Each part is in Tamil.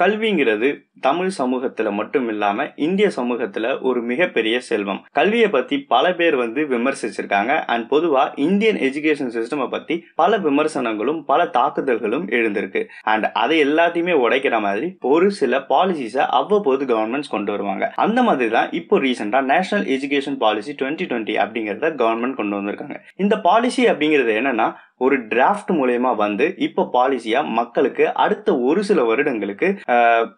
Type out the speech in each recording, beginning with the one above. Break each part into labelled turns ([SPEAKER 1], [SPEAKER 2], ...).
[SPEAKER 1] கல்விங்கிறது தமிழ் சமூகத்துல மட்டும் இல்லாம இந்திய சமூகத்துல ஒரு மிகப்பெரிய செல்வம். கல்வியை பத்தி பல பேர் வந்து விமர்சிச்சிருக்காங்க. அண்ட் பொதுவா இந்தியன் எஜுகேஷன் சிஸ்டமை பத்தி பல விமர்சனங்களும் பல தாக்குதல்களும் எழுந்திருக்கு. அண்ட் அதை எல்லாத்தையுமே உடைக்கிற மாதிரி ஒரு சில பாலிசிஸை அவ்வப்போது கவர்மெண்ட்ஸ் கொண்டு வருவாங்க. அந்த மாதிரி தான் இப்போ ரீசெண்டா national education policy twenty twenty அப்படிங்கறத கவர்மெண்ட் கொண்டு வந்திருக்காங்க. இந்த பாலிசி அப்படிங்கிறது என்னன்னா ஒரு டிராஃப்ட் மூலயமா வந்து இப்போ பாலிசியா மக்களுக்கு அடுத்த ஒரு சில வருடங்களுக்கு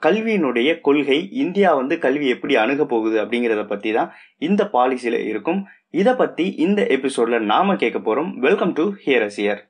[SPEAKER 1] கல்வியினுடைய கொள்கை இந்தியா வந்து கல்வி எப்படி அணுக போகுது அப்படிங்கிறத பத்தி தான் இந்த பாலிசியில இருக்கும். இதை பத்தி இந்த எபிசோட்ல நாம கேட்க போறோம். வெல்கம் டு ஹியர் அசியர்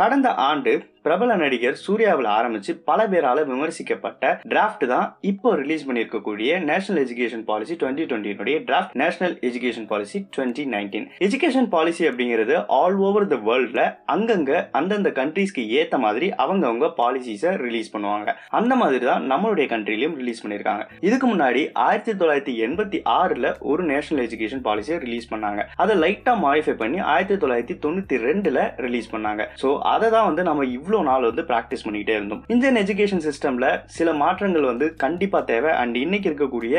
[SPEAKER 1] கடந்த ஆண்டு பிரபல நடிகர் சூர்யாவில் ஆரம்பிச்சு பல பேரால விமர்சிக்கப்பட்ட டிராஃப்ட் தான் இப்போ ரிலீஸ் பண்ணியிருக்கக்கூடிய national education policy twenty டுவெண்ட்டினுடைய draft national education policy twenty nineteen education policy அப்படிங்கிறது ஆல் ஓவர் த வேர்ல்ட்ல அங்கங்க அந்தந்த கண்ட்ரீஸ்க்கு ஏத்த மாதிரி அவங்கவுங்க பாலிசிஸை ரிலீஸ் பண்ணுவாங்க. அந்த மாதிரி தான் நம்மளுடைய கண்ட்ரிலையும் ரிலீஸ் பண்ணியிருக்காங்க. இதுக்கு முன்னாடி ஆயிரத்தி தொள்ளாயிரத்தி எண்பத்தி ஆறுல ஒரு நேஷனல் எஜுகேஷன் பாலிசியை ரிலீஸ் பண்ணாங்க. அதை லைட்டா மாடிஃபை பண்ணி ஆயிரத்தி தொள்ளாயிரத்தி தொண்ணூத்தி ரெண்டுல ரிலீஸ் பண்ணாங்க. ஸோ அதை தான் வந்து நம்ம இவ்வளோ இவ்வளோ நாள் வந்து ப்ராக்டிஸ் பண்ணிக்கிட்டே இருந்தோம். இந்தியன் எஜுகேஷன் சிஸ்டமில் சில மாற்றங்கள் வந்து கண்டிப்பாக தேவை. அண்ட் இன்னைக்கு இருக்கக்கூடிய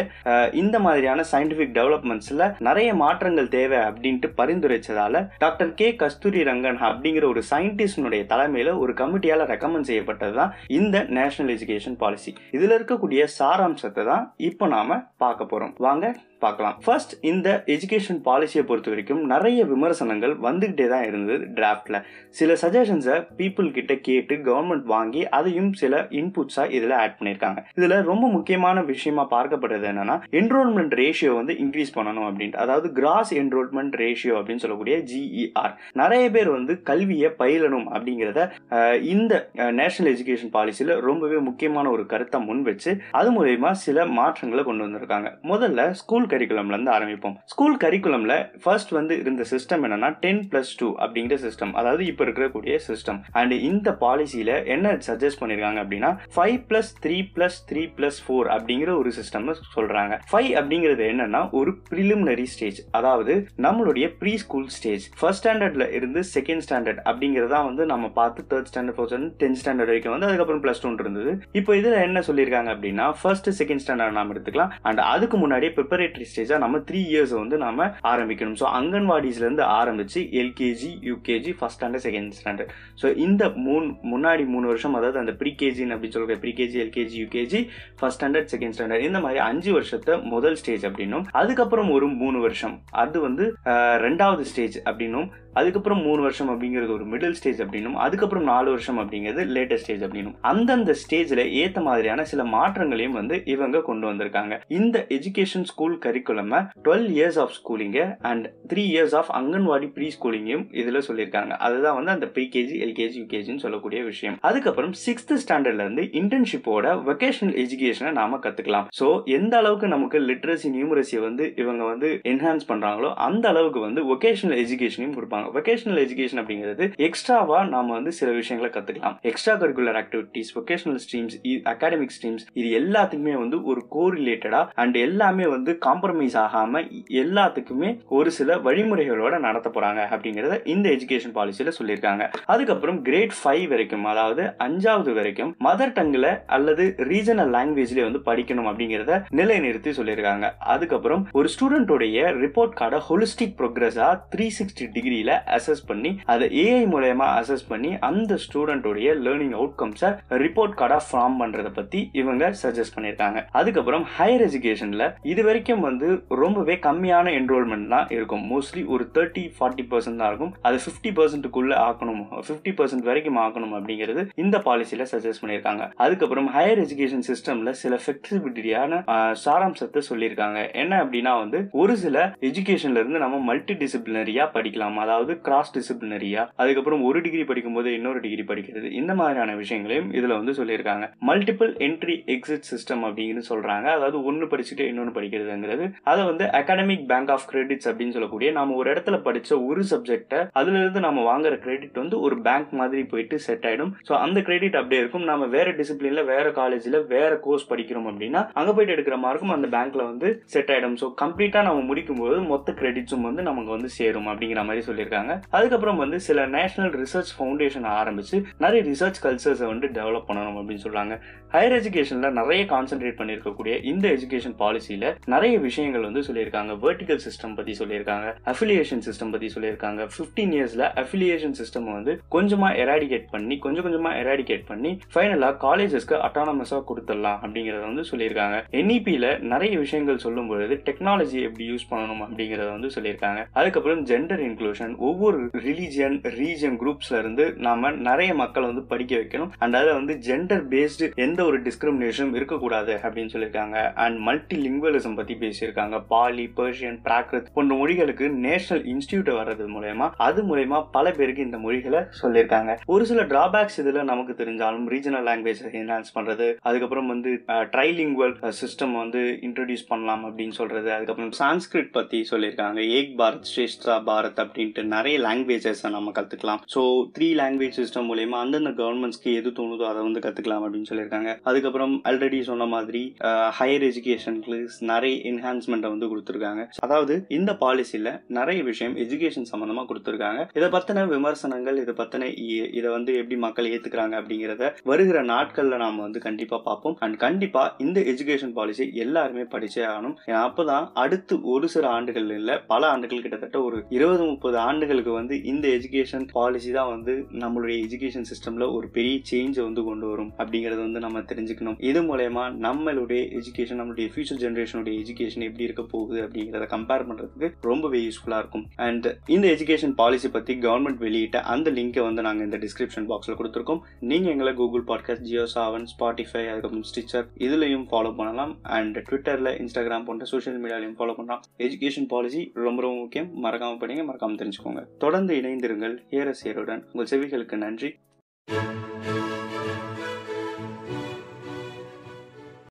[SPEAKER 1] இந்த மாதிரியான சயின்டிஃபிக் டெவலப்மெண்ட்ஸில் நிறைய மாற்றங்கள் தேவை அப்படின்ட்டு பரிந்துரைச்சதால டாக்டர் கே. கஸ்தூரி ரங்கன் அப்படிங்கிற ஒரு சயின்டிஸ்டினுடைய தலைமையில் ஒரு கமிட்டியால் ரெக்கமெண்ட் செய்யப்பட்டது தான் இந்த நேஷனல் எஜுகேஷன் பாலிசி இதில் இருக்கக்கூடிய சாராம்சத்தை தான் இப்போ நாம பார்க்க போகிறோம் வாங்க பார்க்கலாம். ஃபர்ஸ்ட் இந்த எஜுகேஷன் பாலிசியை பொறுத்த வரைக்கும் நிறைய விமர்சனங்கள் வந்துகிட்டே தான் இருந்தது டிராஃப்டில் சில சஜஷன்ஸை பீப்புள் கிட்ட கேட்டு கவர்மெண்ட் வாங்கி அதையும் சில இன்புட்ஸாக இதில் ஆட் பண்ணியிருக்காங்க. இதில் ரொம்ப முக்கியமான விஷயமா பார்க்கப்படுறது என்னன்னா என்ரோல்மெண்ட் ரேஷியோ வந்து இன்க்ரீஸ் பண்ணணும் அப்படின்ட்டு. அதாவது கிராஸ் என்ரோல்மெண்ட் ரேஷியோ அப்படின்னு சொல்லக்கூடிய ஜிஇஆர் நிறைய பேர் வந்து கல்வியை பயிலணும் அப்படிங்கிறத இந்த நேஷனல் எஜுகேஷன் பாலிசியில் ரொம்பவே முக்கியமான ஒரு கருத்தை முன் வச்சு அது மூலயமா சில மாற்றங்களை கொண்டு வந்திருக்காங்க. முதல்ல ஸ்கூல் கரிக்குலம்லேருந்து ஆரம்பிப்போம். ஸ்கூல் கரிக்குலம்ல ஃபர்ஸ்ட் வந்து இருந்த சிஸ்டம் என்னன்னா டென் ப்ளஸ் டூ அப்படிங்கிற சிஸ்டம் அதாவது இப்போ இருக்கக்கூடிய சிஸ்டம் அண்ட் இந்த பாலிசியில் என்ன சஜஸ்ட் பண்ணியிருக்காங்க அப்படின்னா five plus three plus three plus four அப்படிங்கிற ஒரு சிஸ்டம் சொல்றாங்க. ஃபைவ் அப்படிங்கிறது என்னன்னா ஒரு ப்ரிலிமினரி ஸ்டேஜ் அதாவது நம்மளுடைய ப்ரீ ஸ்கூல் ஸ்டேஜ் ஃபர்ஸ்ட் ஸ்டாண்டர்டில் இருந்து செகண்ட் ஸ்டாண்டர்ட் அப்படிங்கிறதா வந்து நம்ம பார்த்து third standard fourth standard tenth standard வரைக்கும் வந்து அதுக்கப்புறம் ப்ளஸ் டூன் இருந்தது. இப்போ இதில் என்ன சொல்லியிருக்காங்க அப்படின்னா ஃபர்ஸ்ட் செகண்ட் ஸ்டாண்டர்ட் நாம எடுத்துக்கலாம். அண்ட் அதுக்கு முன்னாடியே ப்ரிப்பரேட்டரி ஸ்டேஜா நம்ம த்ரீ இயர்ஸ் வந்து நம்ம ஆரம்பிக்கணும். ஸோ அங்கன்வாடிஸ்ல இருந்து ஆரம்பிச்சு LKG UKG first standard second standard so இந்த மூணு முன்னாடி மூணு வருஷம் அதாவது அந்த ப்ரீகேஜின்னு அப்படின்னு சொல்ற pre KG LKG UKG first standard second standard இந்த மாதிரி அஞ்சு வருஷத்தை முதல் ஸ்டேஜ் அப்படின்னும் அதுக்கப்புறம் ஒரு மூணு வருஷம். அது வந்து ரெண்டாவது ஸ்டேஜ் அப்படின்னும் அதுக்கப்புறம் மூணு வருஷம் அப்படிங்கிறது ஒரு மிடில் ஸ்டேஜ் அப்படின்னும் அதுக்கப்புறம் நாலு வருஷம் அப்படிங்கிறது லேட்டஸ்ட் ஸ்டேஜ் அப்படின்னும். அந்தந்த ஸ்டேஜில் ஏற்ற மாதிரியான சில மாற்றங்களையும் வந்து இவங்க கொண்டு வந்திருக்காங்க. இந்த education school curriculum twelve years of schooling and three years of anganwadi pre ஸ்கூலிங்கையும் இதில் சொல்லியிருக்காங்க. அதுதான் வந்து அந்த ப்ரீகேஜி எல்கேஜி யூகேஜின்னு சொல்லக்கூடிய விஷயம். அதுக்கப்புறம் சிக்ஸ்த் ஸ்டாண்டர்ட்ல இருந்து இன்டர்ன்ஷிப்போட வொகேஷனல் எஜுகேஷனை நாம கத்துக்கலாம். ஸோ எந்த அளவுக்கு நமக்கு லிட்ரஸி நியூமரசியை வந்து இவங்க வந்து என்ஹான்ஸ் பண்றாங்களோ அந்த அளவுக்கு வந்து வொகேஷனல் எஜுகேஷனையும் கொடுப்பாங்க. வொகேஷனல் எஜுகேஷன் அப்படிங்கிறது எக்ஸ்ட்ராவா நாம வந்து சில விஷயங்களை கத்துக்கலாம். Extra curricular activities vocational streams academic streams இது எல்லாத்துக்குமே வந்து ஒரு கோரிலேட்டடா அண்ட் எல்லாமே வந்து காம்ப்ரமைஸ் ஆகாம எல்லாத்துக்குமே ஒரு சில வழிமுறைகளோட நடத்த போறாங்க அப்படிங்கறத இந்த எஜுகேஷன் பாலிசியில சொல்லியிருக்காங்க. அதுக்கப்புறம் கிரேட் ஃபைவ் வரைக்கும் அதாவது அஞ்சாவது வரைக்கும் மதர் டங்ல அல்லது ரீஜனல் லாங்குவேஜ்ல வந்து படிக்கணும் அப்படிங்கறத நிலைநிறுத்தி சொல்லியிருக்காங்க. அதுக்கப்புறம் ஒரு ஸ்டூடெண்டோடைய ரிப்போர்ட் கார்டை ஹோலிஸ்டிக் ப்ரோக்ரஸா த்ரீ சிக்ஸ்டி டிகிரியில அசஸ் பண்ணி அதை ஏஐ மூலயமா அசஸ் பண்ணி அந்த ஸ்டூடெண்டோடைய லேர்னிங் அவுட்கம்ஸை ரிப்போர்ட் கார்டாக ஃபார்ம் பண்ணுறதை பற்றி இவங்க சஜஸ்ட் பண்ணியிருக்காங்க. அதுக்கப்புறம் ஹையர் எஜுகேஷனில் இது வரைக்கும் வந்து ரொம்பவே கம்மியான என்ரோல்மெண்ட் தான் இருக்கும். மோஸ்ட்லி ஒரு தேர்ட்டி ஃபார்ட்டி பர்சன்ட் தான் இருக்கும். அது ஃபிஃப்டி பர்சன்ட்டுக்குள்ளே ஆக்கணும். ஃபிஃப்டி பர்சன்ட் வரைக்கும் ஆக்கணும் அப்படிங்கிறது இந்த பாலிசியில் சஜஸ்ட் பண்ணியிருக்காங்க. அதுக்கப்புறம் ஹையர் எஜுகேஷன் சிஸ்டமில் சில ஃபிளெக்சிபிலிட்டியான சாராம்சத்தை சொல்லியிருக்காங்க. என்ன அப்படின்னா வந்து ஒரு சில எஜுகேஷன்ல இருந்து நம்ம மல்டி டிசிப்ளினரியா படிக்கலாம். அதாவது அதாவது கிராஸ் டிசிப்ளினரியா அதுக்கப்புறம் ஒரு டிகிரி படிக்கும் போது இன்னொரு டிகிரி படிக்கிறது. இந்த மாதிரியான விஷயங்களையும் இதுல வந்து சொல்லியிருக்காங்க. மல்டிபிள் என்ட்ரி எக்ஸிட் சிஸ்டம் அப்படின்னு சொல்றாங்க. அதாவது ஒன்னு படிச்சுட்டு இன்னொன்று படிக்கிறதுங்கிறது. அதை வந்து அகாடமிக் பேங்க் ஆஃப் கிரெடிட்ஸ் அப்படின்னு சொல்லக்கூடிய நாம ஒரு இடத்துல படிச்ச ஒரு சப்ஜெக்டை அதுல இருந்து நம்ம வாங்குற கிரெடிட் வந்து ஒரு பேங்க் மாதிரி போயிட்டு செட் ஆயிடும். ஸோ அந்த கிரெடிட் அப்படியே இருக்கும். நம்ம வேற டிசிப்ளின்ல வேற காலேஜ்ல வேற கோர்ஸ் படிக்கிறோம் அப்படின்னா அங்க போயிட்டு எடுக்கிற மார்க்கும் அந்த பேங்க்ல வந்து செட் ஆயிடும். ஸோ கம்ப்ளீட்டா நம்ம முடிக்கும் போது மொத்த கிரெடிட்ஸும் வந்து நமக்கு வந்து சேரும் அப்படிங்கிற மாதிரி சொல்லியிருக்காங்க. அதுக்கப்புறம் வந்து சில நேஷனல் ரிசர்ச் ஃபவுண்டேஷன் ஆரம்பிச்சு நிறைய ரிசர்ச் கல்ச்சர்ஸை வந்து டெவலப் பண்ணணும் அப்படின்னு சொல்றாங்க. ஹையர் எஜுகேஷன்ல நிறைய கான்சென்ட்ரேட் பண்ணியிருக்கக்கூடிய இந்த எஜுகேஷன் பாலிசியில நிறைய விஷயங்கள் வந்து சொல்லியிருக்காங்க. வெர்டிகல் சிஸ்டம் பத்தி சொல்லியிருக்காங்க அஃபிலியேஷன் சிஸ்டம் பத்தி சொல்லியிருக்காங்க. ஃபிஃப்டீன் இயர்ஸ்ல அஃபிலியேஷன் சிஸ்டம் வந்து கொஞ்சமா எராடிகேட் பண்ணி கொஞ்சம் கொஞ்சமா எராடிகேட் பண்ணி ஃபைனலா காலேஜஸ்க்கு அட்டானமஸாக கொடுத்துடலாம் அப்படிங்கறத வந்து சொல்லியிருக்காங்க. என்இபியில் நிறைய விஷயங்கள் சொல்லும் பொழுது டெக்னாலஜி எப்படி யூஸ் பண்ணணும் அப்படிங்கறத வந்து சொல்லியிருக்காங்க. அதுக்கப்புறம் ஜெண்டர் இன்க்ளூஷன் ஒவ்வொரு ரிலீஜியன் ரீஜன் குரூப்ஸ்ல இருந்து நாம நிறைய மக்களை வந்து படிக்க வைக்கணும். அண்ட் அதில் வந்து ஜெண்டர் பேஸ்டு எந்த ஒரு டிஸ்கிரிமினேஷனும் இருக்கக்கூடாது அப்படின்னு சொல்லியிருக்காங்க. அண்ட் மல்டி லிங்குவலிசம் பத்தி பேசியிருக்காங்க. பாலி பர்ஷியன் பிராக்ரித் போன்ற மொழிகளுக்கு நேஷனல் இன்ஸ்டியூட் வர்றது மூலயமா அது மூலயமா பல பேருக்கு இந்த மொழிகளை சொல்லியிருக்காங்க. ஒரு சில டிராபேக்ஸ் இதுல நமக்கு தெரிஞ்சாலும் ரீஜனல் லாங்குவேஜ் என்ஹான்ஸ் பண்றது அதுக்கப்புறம் வந்து ட்ரைலிங்குவல் சிஸ்டம் வந்து இன்ட்ரடியூஸ் பண்ணலாம் அப்படின்னு சொல்றது அதுக்கப்புறம் சான்ஸ்கிரிட் பத்தி சொல்லியிருக்காங்க. ஏக் பாரத் ஸ்ரேஷ்டா பாரத் அப்படின்ட்டு நிறைய லாங்குவேஜஸை நம்ம கற்றுக்கலாம் ஸோ த்ரீ லாங்குவேஜ் சிஸ்டம் மூலயமா அந்தந்த கவர்மெண்ட்ஸ்க்கு எது தோணுதோ அதை வந்து கற்றுக்கலாம் அப்படின்னு சொல்லியிருக்காங்க. அதுக்கப்புறம் ஆல்ரெடி சொன்ன மாதிரி ஹையர் எஜுகேஷனுக்கு நிறைய என்ஹான்ஸ்மெண்ட்டை வந்து கொடுத்துருக்காங்க. அதாவது இந்த பாலிசியில் நிறைய விஷயம் எஜுகேஷன் சம்மந்தமாக கொடுத்துருக்காங்க. இதை பற்றின விமர்சனங்கள் இதை பற்றின இதை வந்து எப்படி மக்கள் ஏற்றுக்கிறாங்க அப்படிங்கிறத வருகிற நாட்களில் நாம் வந்து கண்டிப்பாக பார்ப்போம். அண்ட் கண்டிப்பாக இந்த எஜுகேஷன் பாலிசி எல்லாருமே படிச்சே ஆகணும். ஏன்னா அப்பதான் அடுத்து ஒரு சில ஆண்டுகள் இல்லை பல ஆண்டுகள் கிட்டத்தட்ட ஒரு இருபது முப்பது ஆண்டுகளுக்கு வந்து இந்த எஜுகேஷன் பாலிசி தான் வந்து நம்மளுடைய எஜுகேஷன் சிஸ்டம்ல ஒரு பெரிய சேஞ்சை வந்து கொண்டு வரும் அப்படிங்கறத வந்து நம்ம தெரிஞ்சுக்கணும். இது மூலயமா நம்மளுடைய எஜுகேஷன் நம்மளுடைய ஃபியூச்சர் ஜென்ரேஷனுடைய எஜுகேஷன் எப்படி இருக்க போகுது அப்படிங்கிறத கம்பேர் பண்றதுக்கு ரொம்பவே யூஸ்ஃபுல்லா இருக்கும். அண்ட் இந்த எஜுகேஷன் பாலிசி பத்தி கவர்மெண்ட் வெளியிட்ட அந்த லிங்கை வந்து நாங்க இந்த டிஸ்கிரிப்ஷன் பாக்ஸ்ல கொடுத்துருக்கோம். நீங்க எங்களை Google podcast Jio Saavn Spotify அதுக்கப்புறம் ஸ்டிச்சர் இதுலயும் ஃபாலோ பண்ணலாம். அண்ட் ட்விட்டர்ல இன்ஸ்டாகிராம் போன்ற சோஷியல் மீடியாலையும் ஃபாலோ பண்ணலாம். எஜுகேஷன் பாலிசி ரொம்ப ரொம்ப முக்கியம். மறக்காம படிங்க. மறக்காம தெரிஞ்சுக்கோங்க. தொடர்ந்து இணைந்திருங்கள் ஏரசியருடன் உங்கள் செவிகளுக்கு நன்றி.